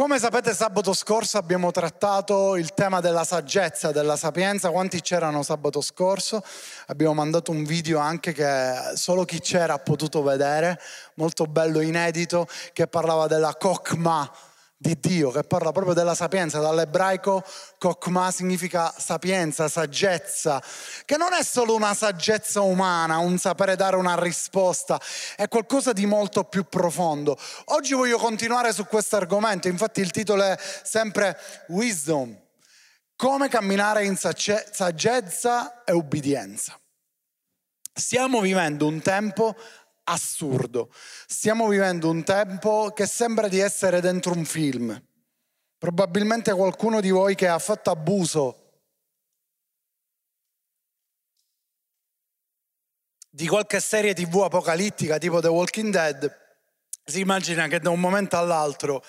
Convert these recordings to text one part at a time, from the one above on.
Come sapete sabato scorso abbiamo trattato il tema della saggezza, della sapienza, quanti c'erano sabato scorso? Abbiamo mandato un video anche che solo chi c'era ha potuto vedere, molto bello, inedito, che parlava della kokma, di Dio, che parla proprio della sapienza, dall'ebraico kokma significa sapienza, saggezza, che non è solo una saggezza umana, un sapere dare una risposta, è qualcosa di molto più profondo. Oggi voglio continuare su questo argomento, infatti il titolo è sempre Wisdom, come camminare in saggezza e ubbidienza. Stiamo vivendo un tempo assurdo. Stiamo vivendo un tempo che sembra di essere dentro un film. Probabilmente qualcuno di voi che ha fatto abuso di qualche serie tv apocalittica tipo The Walking Dead si immagina che da un momento all'altro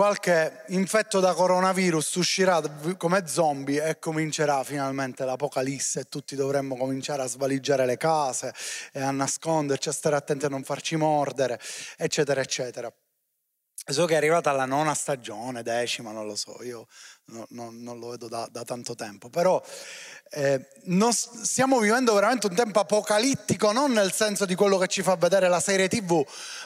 qualche infetto da coronavirus uscirà come zombie e comincerà finalmente l'apocalisse e tutti dovremmo cominciare a svaligiare le case e a nasconderci, a stare attenti a non farci mordere, eccetera, eccetera. So che è arrivata la nona stagione, decima, non lo so, io no, no, non lo vedo da, da tanto tempo, però eh, stiamo vivendo veramente un tempo apocalittico, non nel senso di quello che ci fa vedere la serie tv,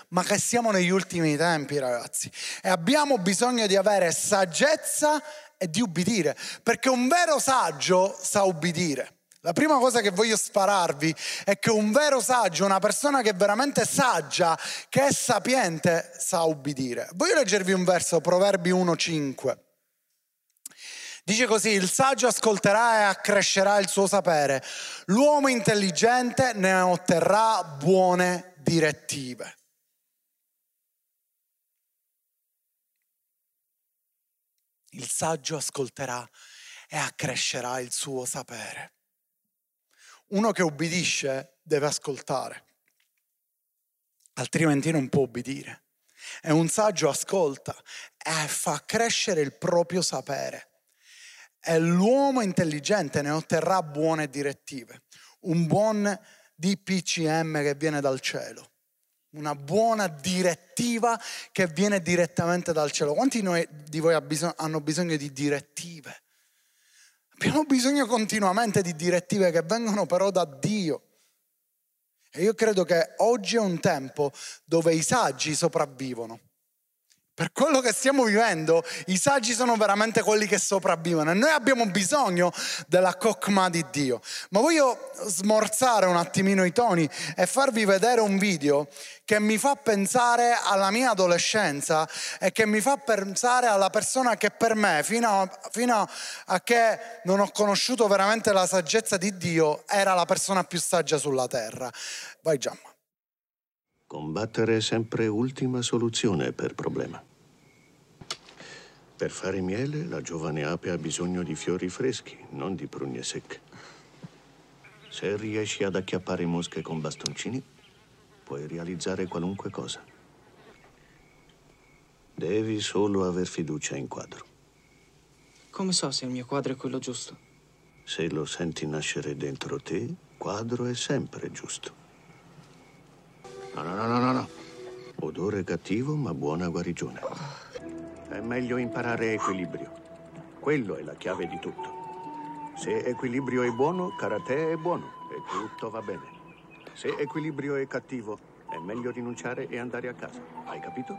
ma che siamo negli ultimi tempi ragazzi e abbiamo bisogno di avere saggezza e di ubbidire, perché un vero saggio sa ubbidire. La prima cosa che voglio spararvi è che un vero saggio, una persona che è veramente saggia, che è sapiente, sa ubbidire. Voglio leggervi un verso, Proverbi 1.5. Dice così, il saggio ascolterà e accrescerà il suo sapere, l'uomo intelligente ne otterrà buone direttive. Il saggio ascolterà e accrescerà il suo sapere. Uno che ubbidisce deve ascoltare, altrimenti non può ubbidire. E un saggio ascolta e fa crescere il proprio sapere e l'uomo intelligente ne otterrà buone direttive, un buon DPCM che viene dal cielo, una buona direttiva che viene direttamente dal cielo. Quanti di voi hanno bisogno di direttive? Abbiamo bisogno continuamente di direttive che vengono però da Dio. E io credo che oggi è un tempo dove i saggi sopravvivono. Per quello che stiamo vivendo, i saggi sono veramente quelli che sopravvivono e noi abbiamo bisogno della cocma di Dio. Ma voglio smorzare un attimino i toni e farvi vedere un video che mi fa pensare alla mia adolescenza e che mi fa pensare alla persona che per me, fino a, fino a che non ho conosciuto veramente la saggezza di Dio, era la persona più saggia sulla terra. Vai Giamma. Combattere è sempre ultima soluzione per problema. Per fare miele, la giovane ape ha bisogno di fiori freschi, non di prugne secche. Se riesci ad acchiappare mosche con bastoncini, puoi realizzare qualunque cosa. Devi solo aver fiducia in quadro. Come so se il mio quadro è quello giusto? Se lo senti nascere dentro te, quadro è sempre giusto. No, no, no, no, no. Odore cattivo, ma buona guarigione. È meglio imparare equilibrio. Quello è la chiave di tutto. Se equilibrio è buono, karate è buono e tutto va bene. Se equilibrio è cattivo, è meglio rinunciare e andare a casa. Hai capito?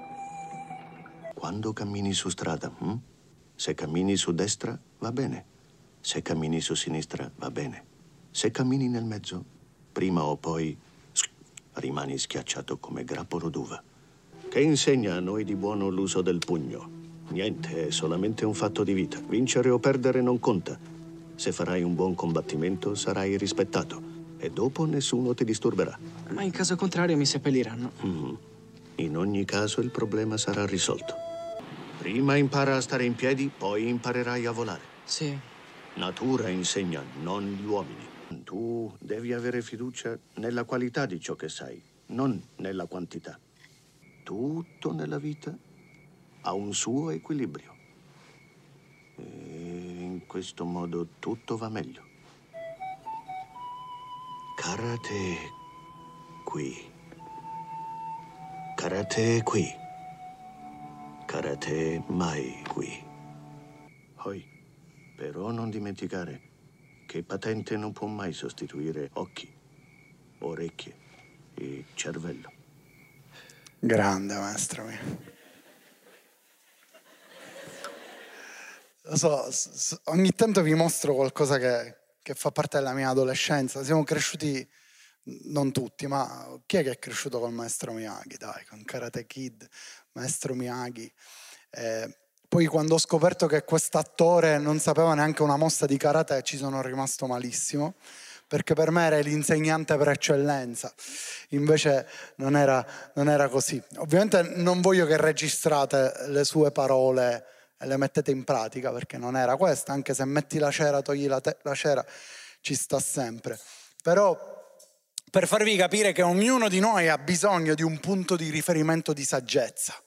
Quando cammini su strada, hm? se cammini su destra, va bene. Se cammini su sinistra, va bene. Se cammini nel mezzo, prima o poi rimani schiacciato come grappolo d'uva. Che insegna a noi di buono l'uso del pugno? Niente, è solamente un fatto di vita. Vincere o perdere non conta. Se farai un buon combattimento sarai rispettato e dopo nessuno ti disturberà. Ma in caso contrario mi seppelliranno. Mm. In ogni caso il problema sarà risolto. Prima impara a stare in piedi, poi imparerai a volare. Sì. Natura insegna, non gli uomini. Tu devi avere fiducia nella qualità di ciò che sai, non nella quantità. Tutto nella vita ha un suo equilibrio. E in questo modo tutto va meglio. Karate qui. Karate qui. karate mai qui. Poi, però non dimenticare che patente non può mai sostituire occhi, orecchie e cervello. Grande maestro mio. Lo so, ogni tanto vi mostro qualcosa che, che fa parte della mia adolescenza. Siamo cresciuti, non tutti, ma chi è che è cresciuto col maestro Miyagi? Dai, con Karate Kid, maestro Miyagi. Eh, poi quando ho scoperto che quest'attore non sapeva neanche una mossa di karate ci sono rimasto malissimo perché per me era l'insegnante per eccellenza, invece non era, non era così. Ovviamente non voglio che registrate le sue parole e le mettete in pratica perché non era questa, anche se metti la cera, togli la, te- la cera, ci sta sempre. Però per farvi capire che ognuno di noi ha bisogno di un punto di riferimento di saggezza,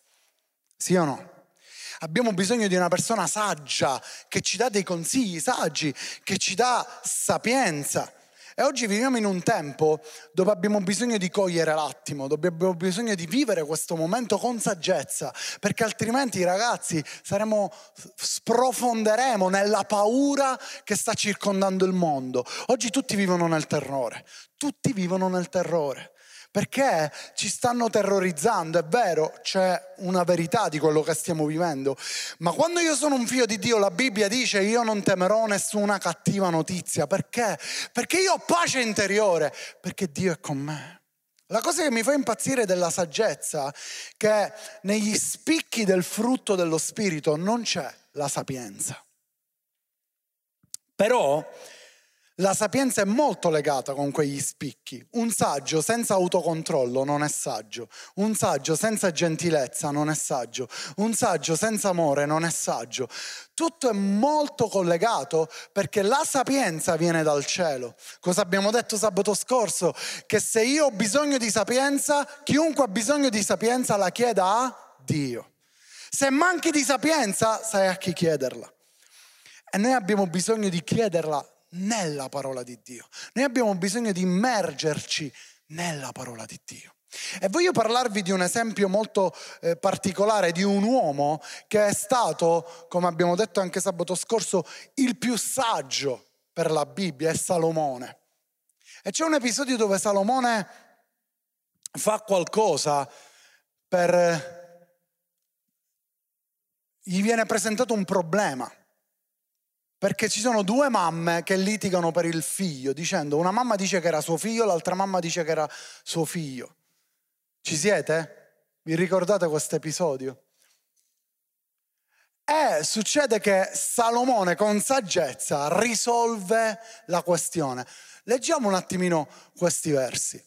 sì o no? Abbiamo bisogno di una persona saggia che ci dà dei consigli saggi, che ci dà sapienza. E oggi viviamo in un tempo dove abbiamo bisogno di cogliere l'attimo, dove abbiamo bisogno di vivere questo momento con saggezza, perché altrimenti ragazzi saremo, sprofonderemo nella paura che sta circondando il mondo. Oggi tutti vivono nel terrore, tutti vivono nel terrore perché ci stanno terrorizzando, è vero, c'è una verità di quello che stiamo vivendo, ma quando io sono un figlio di Dio, la Bibbia dice io non temerò nessuna cattiva notizia, perché? Perché io ho pace interiore, perché Dio è con me. La cosa che mi fa impazzire della saggezza, che negli spicchi del frutto dello Spirito non c'è la sapienza. Però la sapienza è molto legata con quegli spicchi. Un saggio senza autocontrollo non è saggio. Un saggio senza gentilezza non è saggio. Un saggio senza amore non è saggio. Tutto è molto collegato perché la sapienza viene dal cielo. Cosa abbiamo detto sabato scorso? Che se io ho bisogno di sapienza, chiunque ha bisogno di sapienza la chieda a Dio. Se manchi di sapienza, sai a chi chiederla. E noi abbiamo bisogno di chiederla nella parola di Dio. Noi abbiamo bisogno di immergerci nella parola di Dio. E voglio parlarvi di un esempio molto eh, particolare di un uomo che è stato, come abbiamo detto anche sabato scorso, il più saggio per la Bibbia, è Salomone. E c'è un episodio dove Salomone fa qualcosa per... gli viene presentato un problema. Perché ci sono due mamme che litigano per il figlio, dicendo una mamma dice che era suo figlio, l'altra mamma dice che era suo figlio. Ci siete? Vi ricordate questo episodio? E succede che Salomone con saggezza risolve la questione. Leggiamo un attimino questi versi.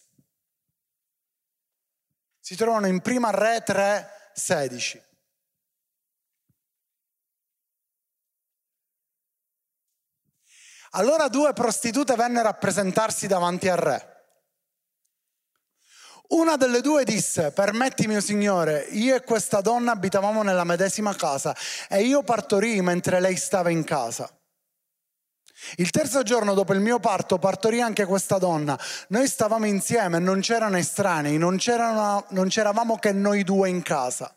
Si trovano in prima Re 3, 16. Allora due prostitute vennero a presentarsi davanti al re. Una delle due disse, permetti mio signore, io e questa donna abitavamo nella medesima casa e io partorii mentre lei stava in casa. Il terzo giorno dopo il mio parto partorì anche questa donna. Noi stavamo insieme, non c'erano estranei, non, c'erano, non c'eravamo che noi due in casa.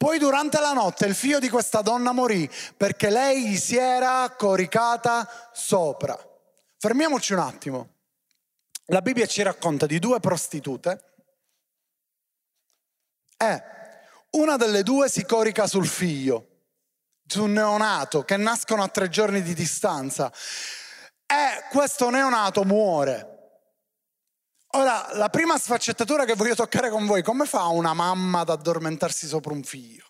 Poi durante la notte il figlio di questa donna morì perché lei gli si era coricata sopra. Fermiamoci un attimo. La Bibbia ci racconta di due prostitute e una delle due si corica sul figlio, su un neonato che nascono a tre giorni di distanza e questo neonato muore. Ora, la prima sfaccettatura che voglio toccare con voi, come fa una mamma ad addormentarsi sopra un figlio?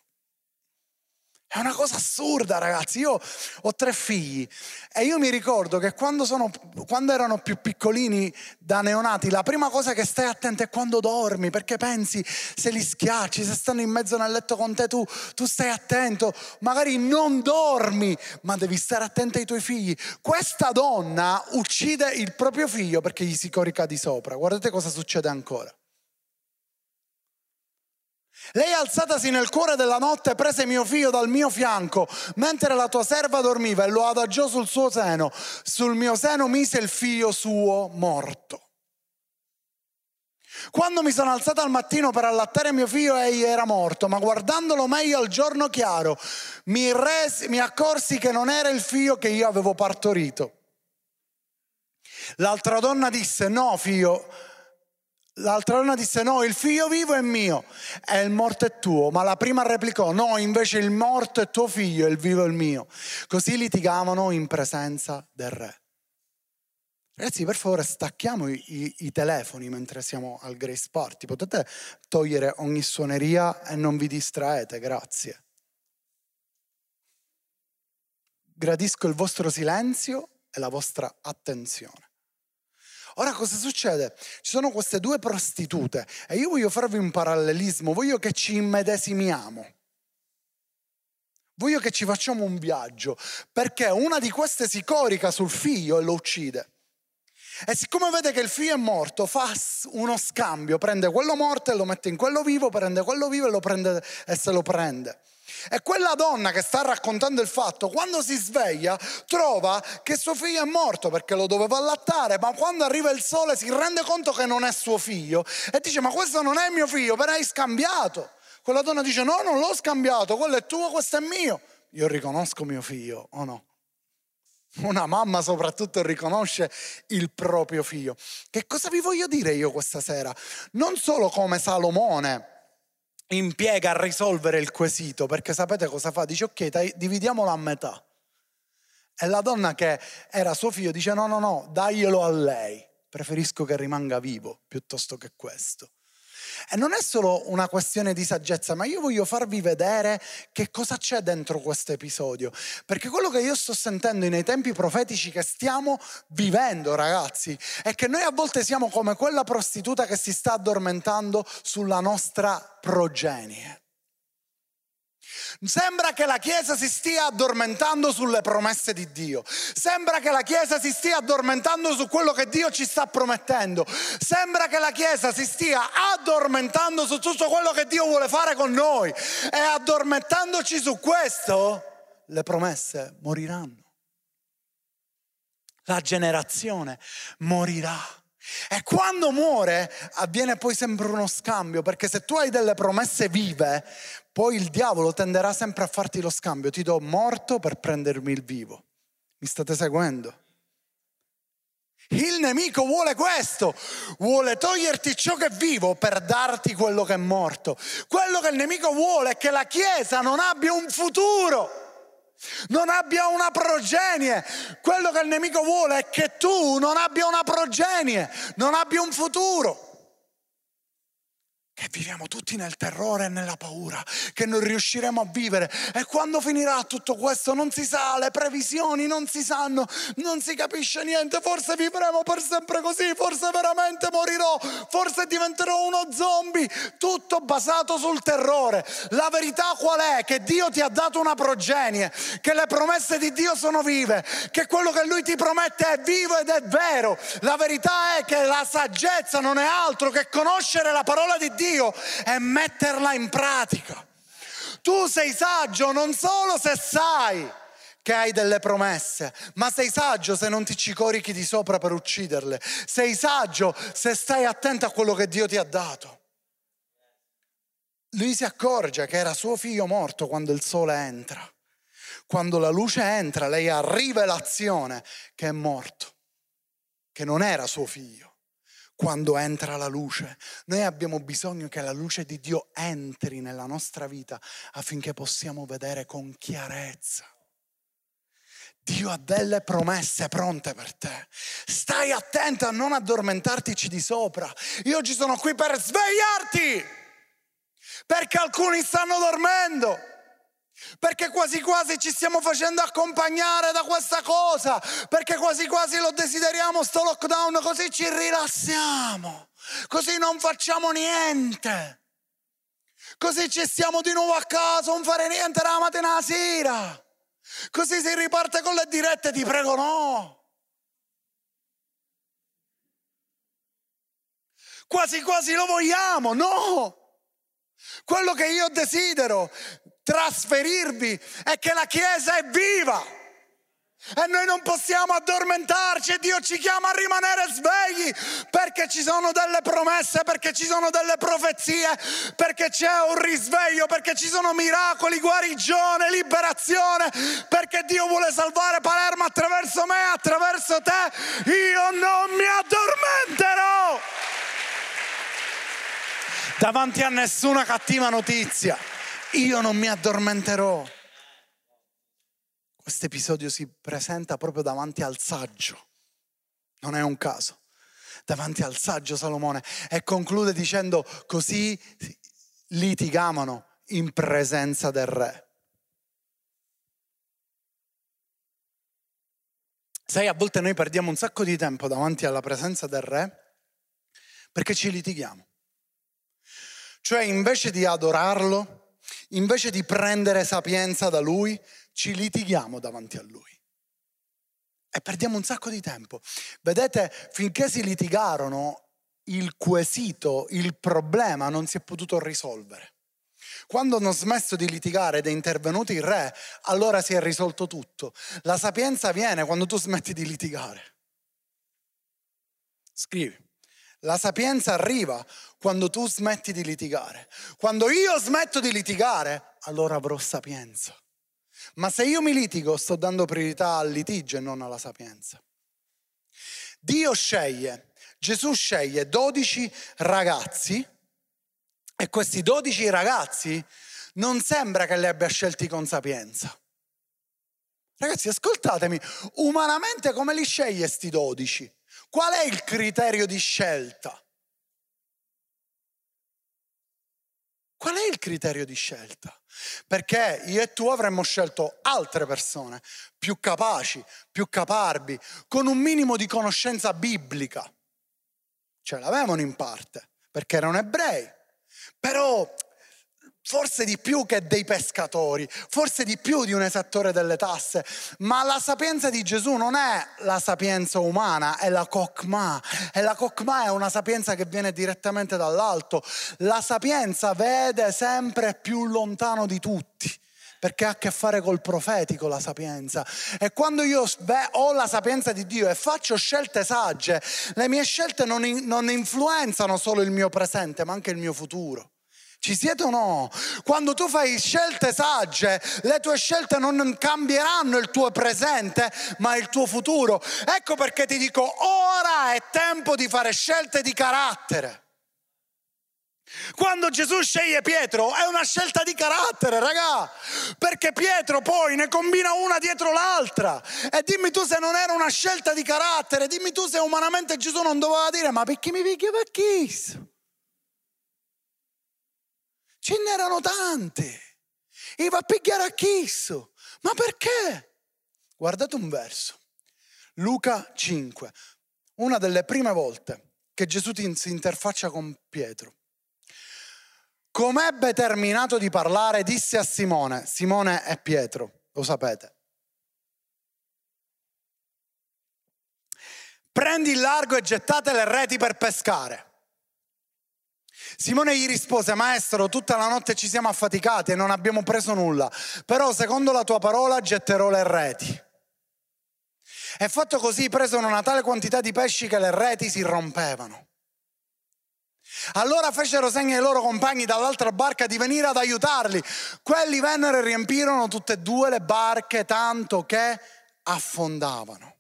È una cosa assurda, ragazzi. Io ho tre figli e io mi ricordo che quando, sono, quando, erano più piccolini da neonati, la prima cosa che stai attento è quando dormi, perché pensi se li schiacci, se stanno in mezzo nel letto con te, tu, tu stai attento. Magari non dormi, ma devi stare attento ai tuoi figli. Questa donna uccide il proprio figlio perché gli si corica di sopra. Guardate cosa succede ancora. Lei alzatasi nel cuore della notte prese mio figlio dal mio fianco, mentre la tua serva dormiva e lo adagiò sul suo seno. Sul mio seno mise il figlio suo morto. Quando mi sono alzato al mattino per allattare mio figlio egli era morto, ma guardandolo meglio al giorno chiaro mi, resi, mi accorsi che non era il figlio che io avevo partorito. L'altra donna disse no figlio, L'altra donna disse no, il figlio vivo è mio e il morto è tuo, ma la prima replicò no, invece il morto è tuo figlio e il vivo è il mio. Così litigavano in presenza del re. Ragazzi, per favore, stacchiamo i, i, i, telefoni mentre siamo al Grace Party. Potete togliere ogni suoneria e non vi distraete, grazie. Gradisco il vostro silenzio e la vostra attenzione. Ora cosa succede? Ci sono queste due prostitute e io voglio farvi un parallelismo, voglio che ci immedesimiamo. Voglio che ci facciamo un viaggio, perché una di queste si corica sul figlio e lo uccide. E siccome vede che il figlio è morto, fa uno scambio, prende quello morto e lo mette in quello vivo, prende quello vivo e, prende, e se lo prende. E quella donna che sta raccontando il fatto, quando si sveglia, trova che suo figlio è morto perché lo doveva allattare, ma quando arriva il sole si rende conto che non è suo figlio e dice: Ma questo non è mio figlio, per hai scambiato. Quella donna dice: No, non l'ho scambiato, quello è tuo, questo è mio. Io riconosco mio figlio, o no? Una mamma soprattutto riconosce il proprio figlio. Che cosa vi voglio dire io questa sera? Non solo come Salomone impiega a risolvere il quesito, perché sapete cosa fa? Dice ok, dividiamolo a metà. E la donna che era suo figlio dice no, no, no, daglielo a lei, preferisco che rimanga vivo piuttosto che questo. E non è solo una questione di saggezza, ma io voglio farvi vedere che cosa c'è dentro questo episodio. Perché quello che io sto sentendo nei tempi profetici che stiamo vivendo, ragazzi, è che noi a volte siamo come quella prostituta che si sta addormentando sulla nostra progenie. Sembra che la Chiesa si stia addormentando sulle promesse di Dio. Sembra che la Chiesa si stia addormentando su quello che Dio ci sta promettendo. Sembra che la Chiesa si stia addormentando su tutto quello che Dio vuole fare con noi. E addormentandoci su questo, le promesse moriranno. La generazione morirà. E quando muore avviene poi sempre uno scambio, perché se tu hai delle promesse vive, poi il diavolo tenderà sempre a farti lo scambio, ti do morto per prendermi il vivo. Mi state seguendo? Il nemico vuole questo, vuole toglierti ciò che è vivo per darti quello che è morto. Quello che il nemico vuole è che la Chiesa non abbia un futuro non abbia una progenie. Quello che il nemico vuole è che tu non abbia una progenie, non abbia un futuro che viviamo tutti nel terrore e nella paura, che non riusciremo a vivere. E quando finirà tutto questo non si sa, le previsioni non si sanno, non si capisce niente, forse vivremo per sempre così, forse veramente morirò, forse diventerò uno zombie, tutto basato sul terrore. La verità qual è? Che Dio ti ha dato una progenie, che le promesse di Dio sono vive, che quello che Lui ti promette è vivo ed è vero. La verità è che la saggezza non è altro che conoscere la parola di Dio Dio e metterla in pratica. Tu sei saggio non solo se sai che hai delle promesse, ma sei saggio se non ti ci corichi di sopra per ucciderle. Sei saggio se stai attento a quello che Dio ti ha dato. Lui si accorge che era suo figlio morto quando il sole entra. Quando la luce entra, lei ha rivelazione che è morto, che non era suo figlio quando entra la luce. Noi abbiamo bisogno che la luce di Dio entri nella nostra vita affinché possiamo vedere con chiarezza. Dio ha delle promesse pronte per te. Stai attento a non addormentartici di sopra. Io oggi sono qui per svegliarti, perché alcuni stanno dormendo. Perché quasi quasi ci stiamo facendo accompagnare da questa cosa, perché quasi quasi lo desideriamo sto lockdown, così ci rilassiamo, così non facciamo niente. Così ci stiamo di nuovo a casa, non fare niente la mattina la sera. Così si riparte con le dirette, ti prego no. Quasi quasi lo vogliamo, no. Quello che io desidero trasferirvi è che la Chiesa è viva. E noi non possiamo addormentarci e Dio ci chiama a rimanere svegli perché ci sono delle promesse, perché ci sono delle profezie, perché c'è un risveglio, perché ci sono miracoli, guarigione, liberazione, perché Dio vuole salvare Palermo attraverso me, attraverso te. Io non mi addormenterò davanti a nessuna cattiva notizia. Io non mi addormenterò questo episodio si presenta proprio davanti al saggio. Non è un caso. Davanti al saggio Salomone e conclude dicendo così litigavano in presenza del re. Sai, a volte noi perdiamo un sacco di tempo davanti alla presenza del re perché ci litighiamo. Cioè invece di adorarlo, invece di prendere sapienza da lui, ci litighiamo davanti a lui. E perdiamo un sacco di tempo. Vedete, finché si litigarono, il quesito, il problema non si è potuto risolvere. Quando hanno smesso di litigare ed è intervenuto il re, allora si è risolto tutto. La sapienza viene quando tu smetti di litigare. Scrivi. La sapienza arriva quando tu smetti di litigare. Quando io smetto di litigare, allora avrò sapienza. Ma se io mi litigo, sto dando priorità al litigio e non alla sapienza. Dio sceglie, Gesù sceglie 12 ragazzi e questi 12 ragazzi non sembra che li abbia scelti con sapienza. Ragazzi, ascoltatemi, umanamente come li sceglie questi 12? Qual è il criterio di scelta? Qual è il criterio di scelta? Perché io e tu avremmo scelto altre persone più capaci, più caparbi, con un minimo di conoscenza biblica. Ce l'avevano in parte, perché erano ebrei. Però forse di più che dei pescatori, forse di più di un esattore delle tasse, ma la sapienza di Gesù non è la sapienza umana, è la kokma, e la kokma è una sapienza che viene direttamente dall'alto, la sapienza vede sempre più lontano di tutti perché ha a che fare col profetico la sapienza. E quando io ho la sapienza di Dio e faccio scelte sagge, le mie scelte non, non influenzano solo il mio presente, ma anche il mio futuro. Ci siete o no? Quando tu fai scelte sagge, le tue scelte non cambieranno il tuo presente, ma il tuo futuro. Ecco perché ti dico, ora è tempo di fare scelte di carattere. Quando Gesù sceglie Pietro è una scelta di carattere, raga, perché Pietro poi ne combina una dietro l'altra. E dimmi tu se non era una scelta di carattere, dimmi tu se umanamente Gesù non doveva dire ma perché mi picchia per chi? Ce n'erano tante. Va a pigliare a chisso. Ma perché? Guardate un verso. Luca 5, una delle prime volte che Gesù si interfaccia con Pietro. Come ebbe terminato di parlare, disse a Simone, Simone è Pietro, lo sapete. Prendi il largo e gettate le reti per pescare. Simone gli rispose, maestro, tutta la notte ci siamo affaticati e non abbiamo preso nulla, però secondo la tua parola getterò le reti. E fatto così presero una tale quantità di pesci che le reti si rompevano. Allora fecero segno ai loro compagni dall'altra barca di venire ad aiutarli. Quelli vennero e riempirono tutte e due le barche tanto che affondavano.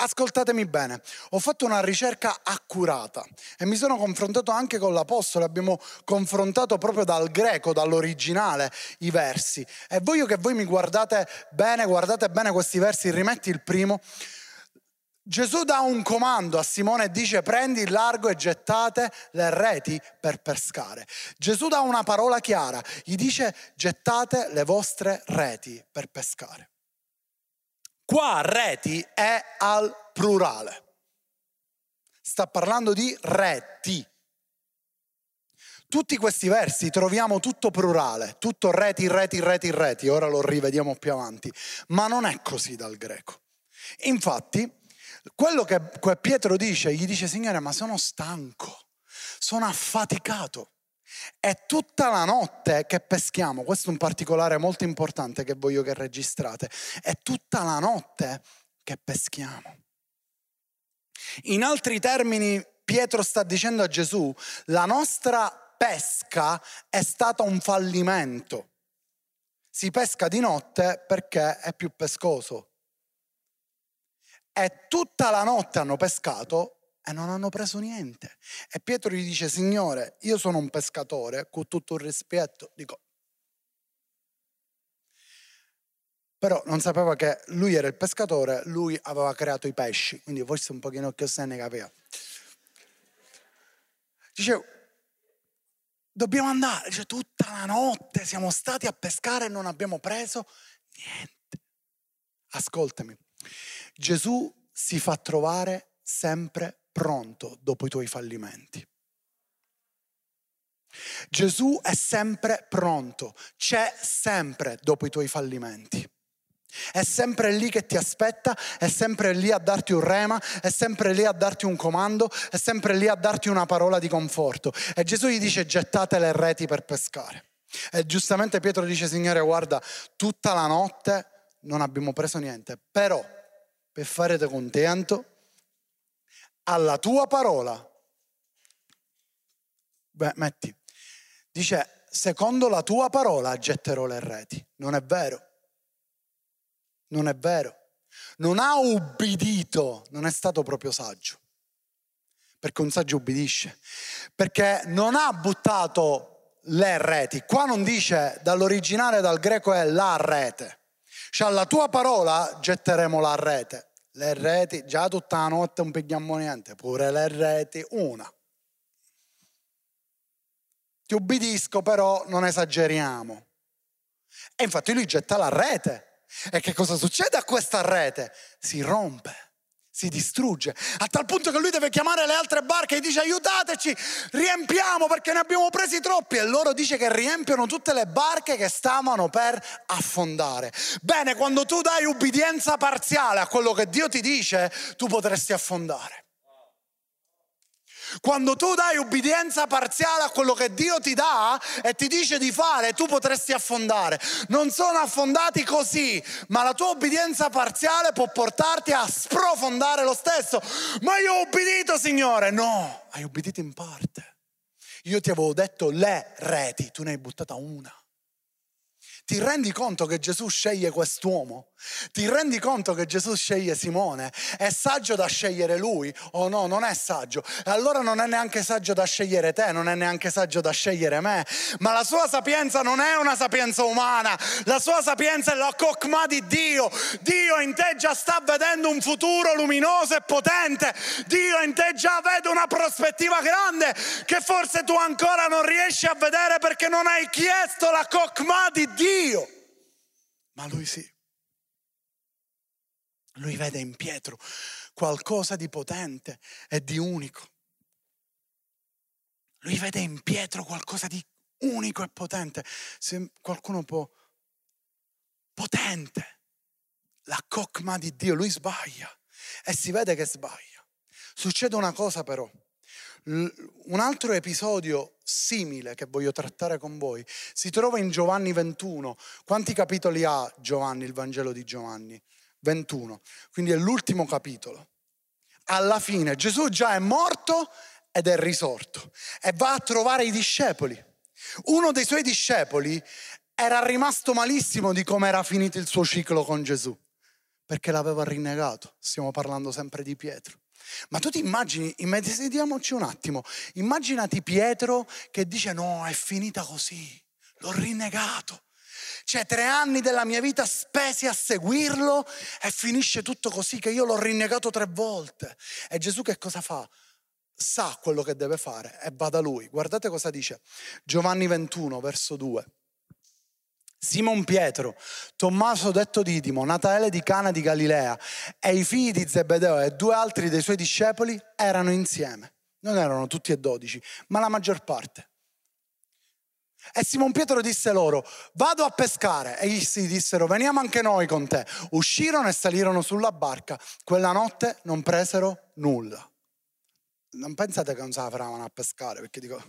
Ascoltatemi bene, ho fatto una ricerca accurata e mi sono confrontato anche con l'Apostolo, abbiamo confrontato proprio dal greco, dall'originale, i versi. E voglio che voi mi guardate bene, guardate bene questi versi, rimetti il primo. Gesù dà un comando a Simone e dice prendi il largo e gettate le reti per pescare. Gesù dà una parola chiara, gli dice gettate le vostre reti per pescare. Qua reti è al plurale. Sta parlando di reti. Tutti questi versi troviamo tutto plurale, tutto reti, reti, reti, reti. Ora lo rivediamo più avanti. Ma non è così dal greco. Infatti, quello che Pietro dice, gli dice, Signore, ma sono stanco, sono affaticato. È tutta la notte che peschiamo, questo è un particolare molto importante che voglio che registrate, è tutta la notte che peschiamo. In altri termini, Pietro sta dicendo a Gesù, la nostra pesca è stata un fallimento. Si pesca di notte perché è più pescoso. E tutta la notte hanno pescato e non hanno preso niente. E Pietro gli dice, Signore, io sono un pescatore, con tutto il rispetto, dico, però non sapeva che lui era il pescatore, lui aveva creato i pesci, quindi forse un pochino che se ne capiva. Dice, dobbiamo andare, dice, tutta la notte siamo stati a pescare e non abbiamo preso niente. Ascoltami, Gesù si fa trovare sempre pronto dopo i tuoi fallimenti. Gesù è sempre pronto, c'è sempre dopo i tuoi fallimenti. È sempre lì che ti aspetta, è sempre lì a darti un rema, è sempre lì a darti un comando, è sempre lì a darti una parola di conforto. E Gesù gli dice gettate le reti per pescare. E giustamente Pietro dice Signore guarda, tutta la notte non abbiamo preso niente, però per farete contento alla tua parola. Beh, metti, dice, secondo la tua parola getterò le reti. Non è vero. Non è vero. Non ha ubbidito, non è stato proprio saggio. Perché un saggio ubbidisce. Perché non ha buttato le reti. Qua non dice dall'originale, dal greco è la rete. Cioè alla tua parola getteremo la rete le reti, già tutta la notte non pigliamo niente, pure le reti, una. Ti ubbidisco, però non esageriamo. E infatti lui getta la rete. E che cosa succede a questa rete? Si rompe si distrugge, a tal punto che lui deve chiamare le altre barche e dice aiutateci, riempiamo perché ne abbiamo presi troppi e loro dice che riempiono tutte le barche che stavano per affondare. Bene, quando tu dai ubbidienza parziale a quello che Dio ti dice, tu potresti affondare. Quando tu dai ubbidienza parziale a quello che Dio ti dà e ti dice di fare, tu potresti affondare. Non sono affondati così, ma la tua ubbidienza parziale può portarti a sprofondare lo stesso. Ma io ho ubbidito, Signore. No, hai ubbidito in parte. Io ti avevo detto le reti, tu ne hai buttata una. Ti rendi conto che Gesù sceglie quest'uomo? Ti rendi conto che Gesù sceglie Simone? È saggio da scegliere lui o no? Non è saggio. E allora non è neanche saggio da scegliere te, non è neanche saggio da scegliere me. Ma la sua sapienza non è una sapienza umana, la sua sapienza è la cocma di Dio. Dio in te già sta vedendo un futuro luminoso e potente. Dio in te già vede una prospettiva grande che forse tu ancora non riesci a vedere perché non hai chiesto la cocma di Dio. Ma lui sì. Lui vede in Pietro qualcosa di potente e di unico. Lui vede in Pietro qualcosa di unico e potente. Se qualcuno può... Potente. La cocma di Dio. Lui sbaglia. E si vede che sbaglia. Succede una cosa però. Un altro episodio simile che voglio trattare con voi si trova in Giovanni 21. Quanti capitoli ha Giovanni, il Vangelo di Giovanni? 21. Quindi è l'ultimo capitolo. Alla fine Gesù già è morto ed è risorto e va a trovare i discepoli. Uno dei suoi discepoli era rimasto malissimo di come era finito il suo ciclo con Gesù, perché l'aveva rinnegato. Stiamo parlando sempre di Pietro. Ma tu ti immagini, immedesiamoci un attimo, immaginati Pietro che dice no, è finita così, l'ho rinnegato. Cioè tre anni della mia vita spesi a seguirlo e finisce tutto così che io l'ho rinnegato tre volte. E Gesù che cosa fa? Sa quello che deve fare e va da lui. Guardate cosa dice Giovanni 21, verso 2. Simon Pietro, Tommaso detto Didimo, Nataele di Cana di Galilea e i figli di Zebedeo e due altri dei suoi discepoli erano insieme. Non erano tutti e dodici, ma la maggior parte. E Simon Pietro disse loro, vado a pescare. E essi dissero, veniamo anche noi con te. Uscirono e salirono sulla barca. Quella notte non presero nulla. Non pensate che non se la a pescare, perché dico,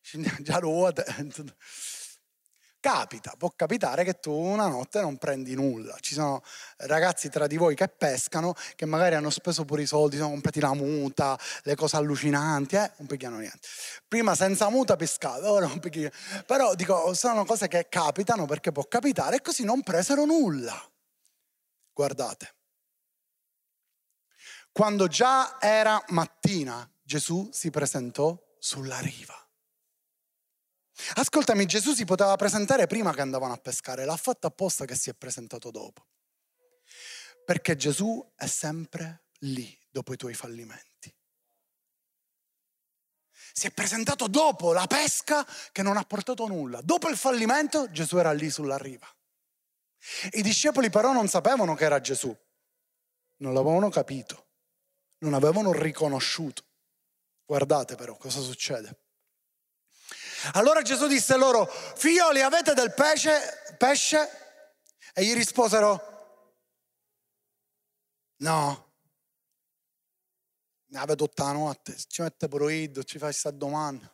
già ruote. Capita, può capitare che tu una notte non prendi nulla. Ci sono ragazzi tra di voi che pescano, che magari hanno speso pure i soldi, sono comprati la muta, le cose allucinanti, eh? non picchiano niente. Prima senza muta pescavo, ora non picchiano. Però dico, sono cose che capitano perché può capitare e così non presero nulla. Guardate. Quando già era mattina, Gesù si presentò sulla riva. Ascoltami, Gesù si poteva presentare prima che andavano a pescare, l'ha fatto apposta che si è presentato dopo. Perché Gesù è sempre lì dopo i tuoi fallimenti. Si è presentato dopo la pesca che non ha portato nulla. Dopo il fallimento Gesù era lì sulla riva. I discepoli però non sapevano che era Gesù, non l'avevano capito, non avevano riconosciuto. Guardate però cosa succede. Allora Gesù disse loro, figlioli avete del pesce? pesce? E gli risposero, no. Ne avete tutta la notte, ci mette pure io, ci fai questa domanda.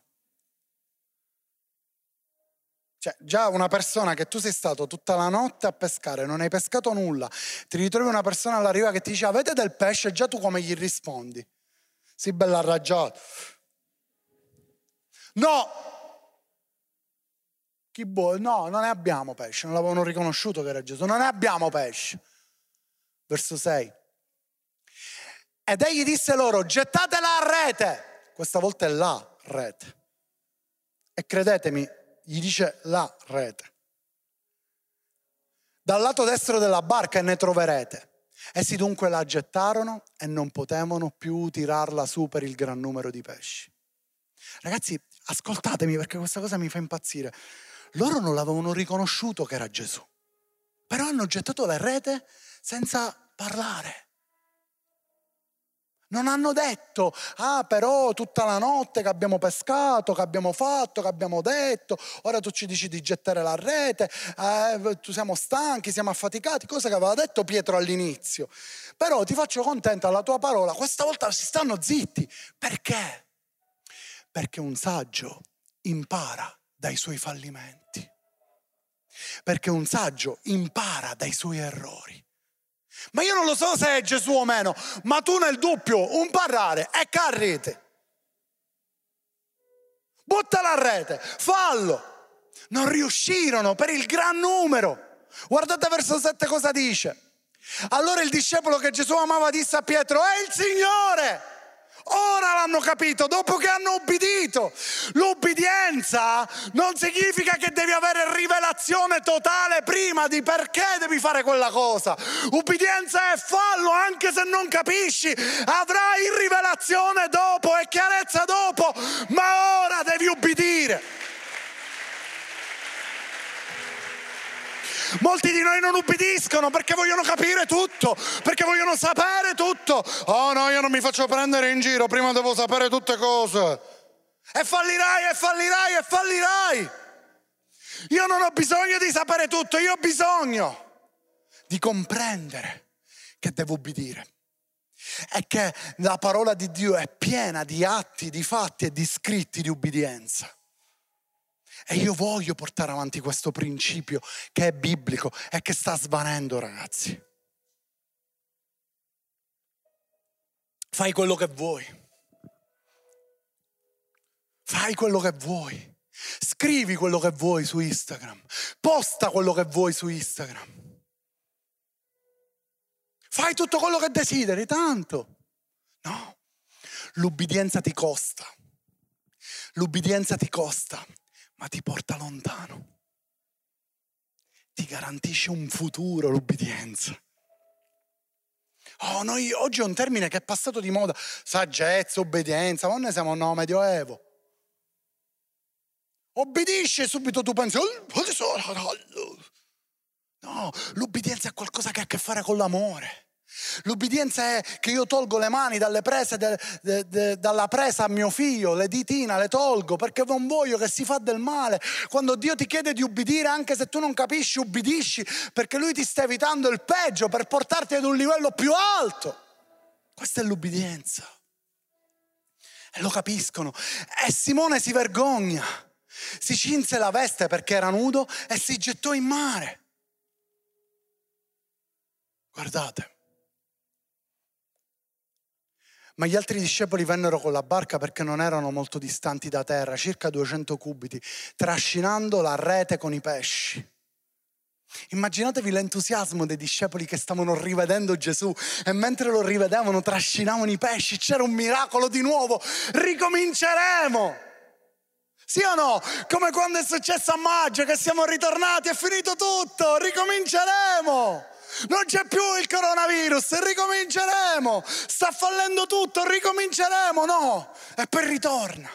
Cioè, già una persona che tu sei stato tutta la notte a pescare, non hai pescato nulla, ti ritrovi una persona alla riva che ti dice avete del pesce, già tu come gli rispondi? Sì, bella arraggiata. No, chi vuole? No, non ne abbiamo pesce, non l'avevano riconosciuto che era Gesù, non ne abbiamo pesce. Verso 6. Ed egli disse loro, gettatela a rete. Questa volta è la rete. E credetemi, gli dice la rete. Dal lato destro della barca e ne troverete. Essi dunque la gettarono e non potevano più tirarla su per il gran numero di pesci. Ragazzi, ascoltatemi perché questa cosa mi fa impazzire loro non l'avevano riconosciuto che era Gesù, però hanno gettato la rete senza parlare. Non hanno detto, ah però tutta la notte che abbiamo pescato, che abbiamo fatto, che abbiamo detto, ora tu ci dici di gettare la rete, eh, siamo stanchi, siamo affaticati, cosa che aveva detto Pietro all'inizio. Però ti faccio contenta alla tua parola, questa volta si stanno zitti. Perché? Perché un saggio impara dai suoi fallimenti. Perché un saggio impara dai suoi errori. Ma io non lo so se è Gesù o meno, ma tu nel dubbio, un parlare e carrete. Buttala a rete, fallo. Non riuscirono per il gran numero. Guardate verso 7 cosa dice. Allora il discepolo che Gesù amava disse a Pietro, è il Signore. Ora l'hanno capito, dopo che hanno obbedito. L'ubbidienza non significa che devi avere rivelazione totale prima di perché devi fare quella cosa. Ubbidienza è fallo, anche se non capisci. Avrai rivelazione dopo e chiarezza dopo, ma ora devi ubbidire. Molti di noi non ubbidiscono perché vogliono capire tutto, perché vogliono sapere tutto. Oh no, io non mi faccio prendere in giro, prima devo sapere tutte cose. E fallirai, e fallirai, e fallirai. Io non ho bisogno di sapere tutto, io ho bisogno di comprendere che devo ubbidire. E che la parola di Dio è piena di atti, di fatti e di scritti di ubbidienza. E io voglio portare avanti questo principio che è biblico e che sta svanendo, ragazzi. Fai quello che vuoi. Fai quello che vuoi. Scrivi quello che vuoi su Instagram. Posta quello che vuoi su Instagram. Fai tutto quello che desideri, tanto. No, l'ubbidienza ti costa. L'ubbidienza ti costa ma ti porta lontano. Ti garantisce un futuro l'ubbidienza. Oh, noi oggi è un termine che è passato di moda, saggezza, obbedienza, ma noi siamo no medioevo. Obbedisce subito tu pensi, oh, no, l'ubbidienza è qualcosa che ha a che fare con l'amore. L'ubbidienza è che io tolgo le mani prese de, de, de, dalla presa a mio figlio, le ditine le tolgo perché non voglio che si fa del male. Quando Dio ti chiede di ubbidire, anche se tu non capisci, ubbidisci perché Lui ti sta evitando il peggio per portarti ad un livello più alto. Questa è l'ubbidienza. E lo capiscono. E Simone si vergogna. Si cinse la veste perché era nudo e si gettò in mare. Guardate. Ma gli altri discepoli vennero con la barca perché non erano molto distanti da terra, circa 200 cubiti, trascinando la rete con i pesci. Immaginatevi l'entusiasmo dei discepoli che stavano rivedendo Gesù e mentre lo rivedevano trascinavano i pesci, c'era un miracolo di nuovo, ricominceremo. Sì o no? Come quando è successo a maggio che siamo ritornati, è finito tutto, ricominceremo. Non c'è più il coronavirus, ricominceremo. Sta fallendo tutto, ricominceremo. No, e poi ritorna.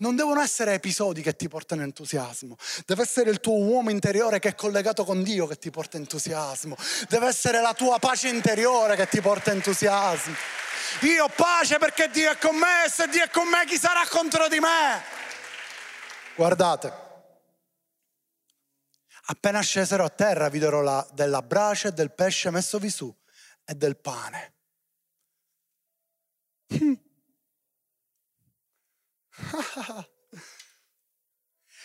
Non devono essere episodi che ti portano entusiasmo, deve essere il tuo uomo interiore che è collegato con Dio che ti porta entusiasmo, deve essere la tua pace interiore che ti porta entusiasmo. Io ho pace perché Dio è con me, se Dio è con me chi sarà contro di me? Guardate, Appena scesero a terra videro la, della brace e del pesce messovi su e del pane.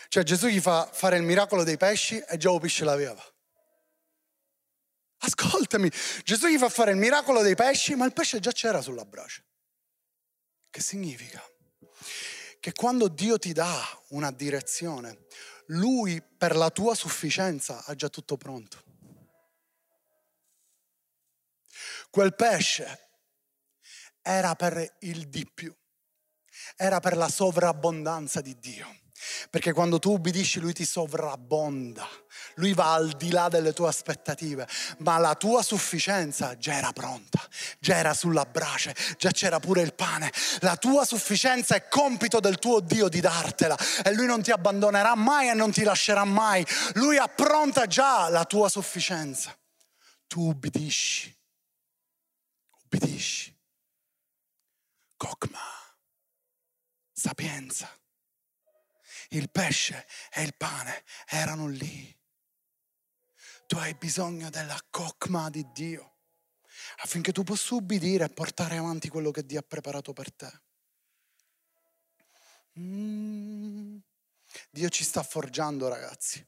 cioè Gesù gli fa fare il miracolo dei pesci e già il pesce l'aveva. Ascoltami, Gesù gli fa fare il miracolo dei pesci, ma il pesce già c'era sulla brace. Che significa? Che quando Dio ti dà una direzione, lui per la tua sufficienza ha già tutto pronto. Quel pesce era per il di più, era per la sovrabbondanza di Dio. Perché quando tu ubbidisci lui ti sovrabbonda, lui va al di là delle tue aspettative, ma la tua sufficienza già era pronta, già era sulla brace, già c'era pure il pane. La tua sufficienza è compito del tuo Dio di dartela e lui non ti abbandonerà mai e non ti lascerà mai. Lui ha pronta già la tua sufficienza. Tu ubbidisci, ubbidisci. Cocma, sapienza il pesce e il pane erano lì. Tu hai bisogno della cocma di Dio affinché tu possa ubbidire e portare avanti quello che Dio ha preparato per te. Mm. Dio ci sta forgiando, ragazzi.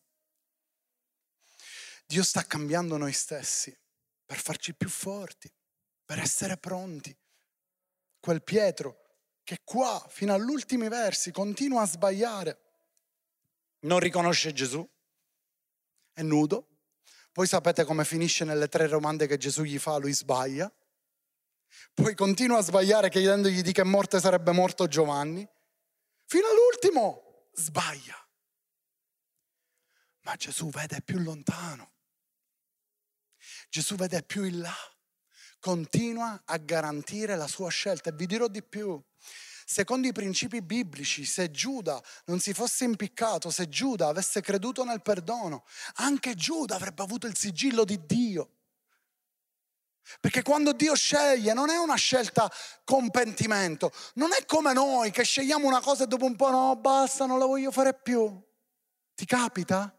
Dio sta cambiando noi stessi per farci più forti, per essere pronti. Quel Pietro che qua, fino agli ultimi versi, continua a sbagliare non riconosce Gesù, è nudo. Poi sapete come finisce nelle tre domande che Gesù gli fa, lui sbaglia. Poi continua a sbagliare chiedendogli di che morte sarebbe morto Giovanni. Fino all'ultimo sbaglia. Ma Gesù vede più lontano. Gesù vede più in là. Continua a garantire la sua scelta. E vi dirò di più. Secondo i principi biblici, se Giuda non si fosse impiccato, se Giuda avesse creduto nel perdono, anche Giuda avrebbe avuto il sigillo di Dio. Perché quando Dio sceglie non è una scelta con pentimento, non è come noi che scegliamo una cosa e dopo un po' no, basta, non la voglio fare più. Ti capita?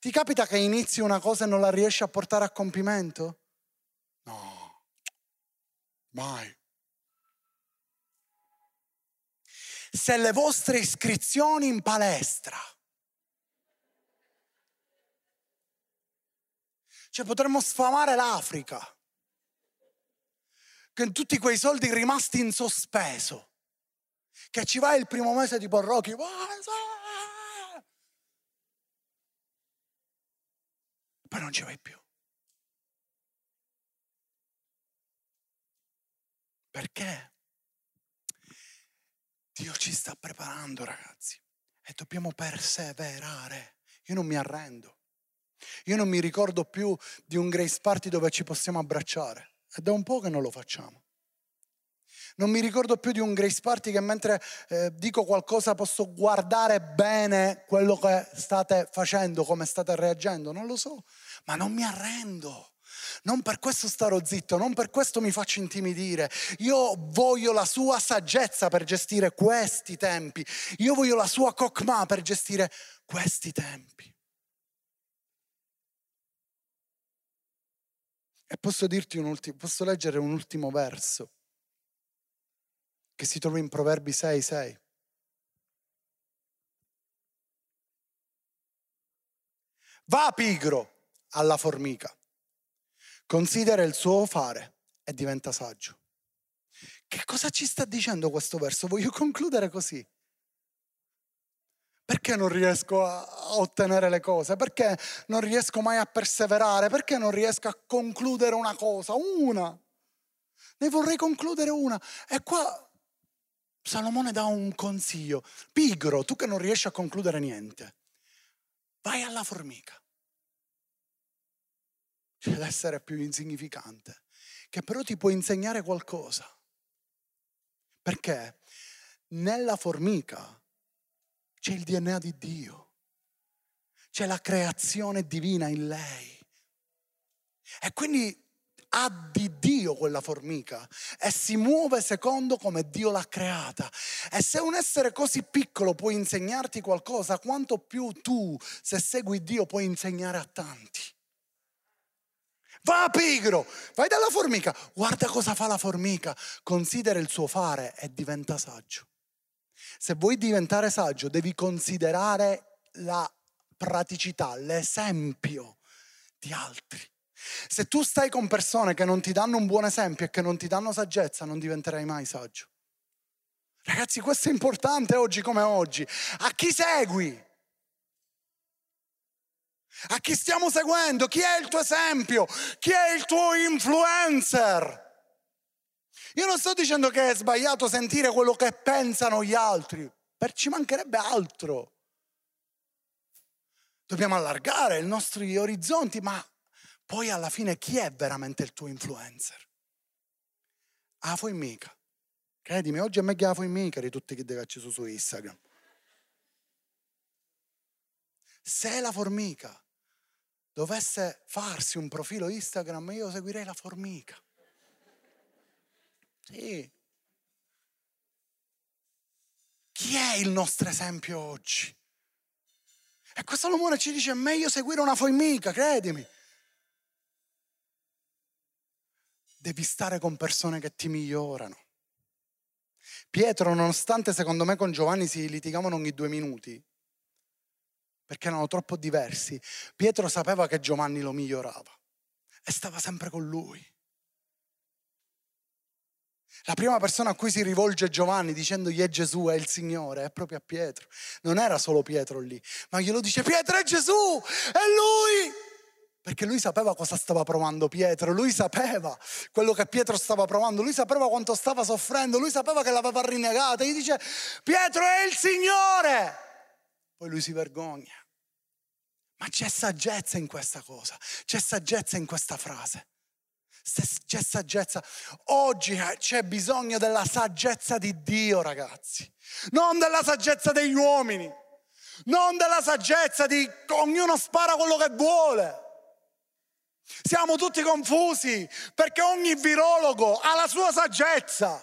Ti capita che inizi una cosa e non la riesci a portare a compimento? No, mai. Se le vostre iscrizioni in palestra. Cioè potremmo sfamare l'Africa con tutti quei soldi rimasti in sospeso. Che ci vai il primo mese tipo Rocky. Poi non ci vai più. Perché? Dio ci sta preparando, ragazzi, e dobbiamo perseverare. Io non mi arrendo. Io non mi ricordo più di un Grace Party dove ci possiamo abbracciare. È da un po' che non lo facciamo. Non mi ricordo più di un Grace Party che mentre eh, dico qualcosa posso guardare bene quello che state facendo, come state reagendo. Non lo so, ma non mi arrendo. Non per questo starò zitto, non per questo mi faccio intimidire. Io voglio la sua saggezza per gestire questi tempi. Io voglio la sua cocma per gestire questi tempi. E posso dirti un ultimo, posso leggere un ultimo verso. che si trova in Proverbi 6, 6. Va pigro alla formica, considera il suo fare e diventa saggio. Che cosa ci sta dicendo questo verso? Voglio concludere così. Perché non riesco a ottenere le cose? Perché non riesco mai a perseverare? Perché non riesco a concludere una cosa? Una. Ne vorrei concludere una. E qua Salomone dà un consiglio. Pigro, tu che non riesci a concludere niente, vai alla formica. C'è l'essere più insignificante, che però ti può insegnare qualcosa. Perché nella formica c'è il DNA di Dio, c'è la creazione divina in lei. E quindi ha di Dio quella formica e si muove secondo come Dio l'ha creata. E se un essere così piccolo può insegnarti qualcosa, quanto più tu, se segui Dio, puoi insegnare a tanti. Va pigro, vai dalla formica, guarda cosa fa la formica, considera il suo fare e diventa saggio. Se vuoi diventare saggio devi considerare la praticità, l'esempio di altri. Se tu stai con persone che non ti danno un buon esempio e che non ti danno saggezza, non diventerai mai saggio. Ragazzi, questo è importante oggi come oggi. A chi segui? A chi stiamo seguendo? Chi è il tuo esempio? Chi è il tuo influencer? Io non sto dicendo che è sbagliato sentire quello che pensano gli altri, per ci mancherebbe altro. Dobbiamo allargare i nostri orizzonti, ma poi alla fine chi è veramente il tuo influencer? La formica. Credimi, oggi è meglio la formica di tutti che acceso su Instagram. Se la formica dovesse farsi un profilo Instagram, io seguirei la formica. Sì. Chi è il nostro esempio oggi? E questo Salomone ci dice è meglio seguire una formica, credimi. Devi stare con persone che ti migliorano. Pietro, nonostante secondo me con Giovanni si litigavano ogni due minuti, perché erano troppo diversi, Pietro sapeva che Giovanni lo migliorava e stava sempre con lui. La prima persona a cui si rivolge Giovanni dicendogli è Gesù, è il Signore, è proprio a Pietro. Non era solo Pietro lì, ma glielo dice Pietro è Gesù, è lui. Perché lui sapeva cosa stava provando Pietro, lui sapeva quello che Pietro stava provando, lui sapeva quanto stava soffrendo, lui sapeva che l'aveva rinnegata. Gli dice Pietro è il Signore. Poi lui si vergogna. Ma c'è saggezza in questa cosa, c'è saggezza in questa frase c'è saggezza. Oggi eh, c'è bisogno della saggezza di Dio, ragazzi, non della saggezza degli uomini, non della saggezza di ognuno spara quello che vuole. Siamo tutti confusi perché ogni virologo ha la sua saggezza.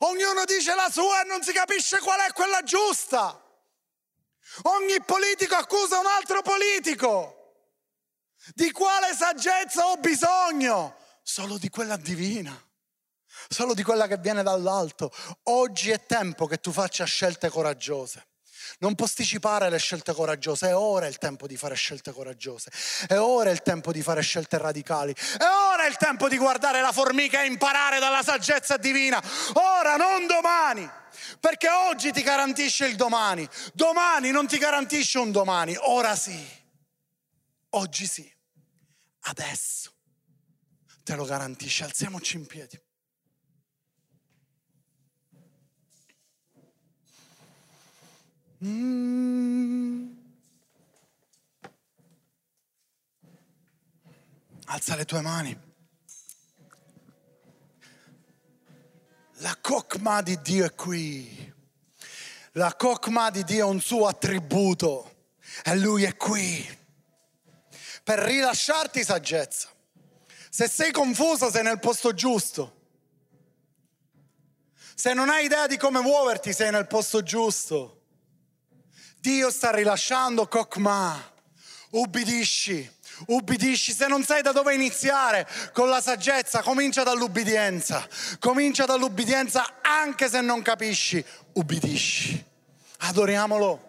Ognuno dice la sua e non si capisce qual è quella giusta. Ogni politico accusa un altro politico. Di quale saggezza ho bisogno? Solo di quella divina, solo di quella che viene dall'alto. Oggi è tempo che tu faccia scelte coraggiose. Non posticipare le scelte coraggiose, è ora il tempo di fare scelte coraggiose, è ora il tempo di fare scelte radicali, è ora il tempo di guardare la formica e imparare dalla saggezza divina, ora, non domani, perché oggi ti garantisce il domani, domani non ti garantisce un domani, ora sì, oggi sì. Adesso. Te lo garantisce, alziamoci in piedi. Mm. Alza le tue mani. La cocma di Dio è qui. La cocma di Dio è un suo attributo e lui è qui per rilasciarti saggezza. Se sei confuso sei nel posto giusto. Se non hai idea di come muoverti sei nel posto giusto. Dio sta rilasciando Kokma. Ubbidisci, ubbidisci. Se non sai da dove iniziare con la saggezza, comincia dall'ubbidienza. Comincia dall'ubbidienza anche se non capisci, ubbidisci. Adoriamolo.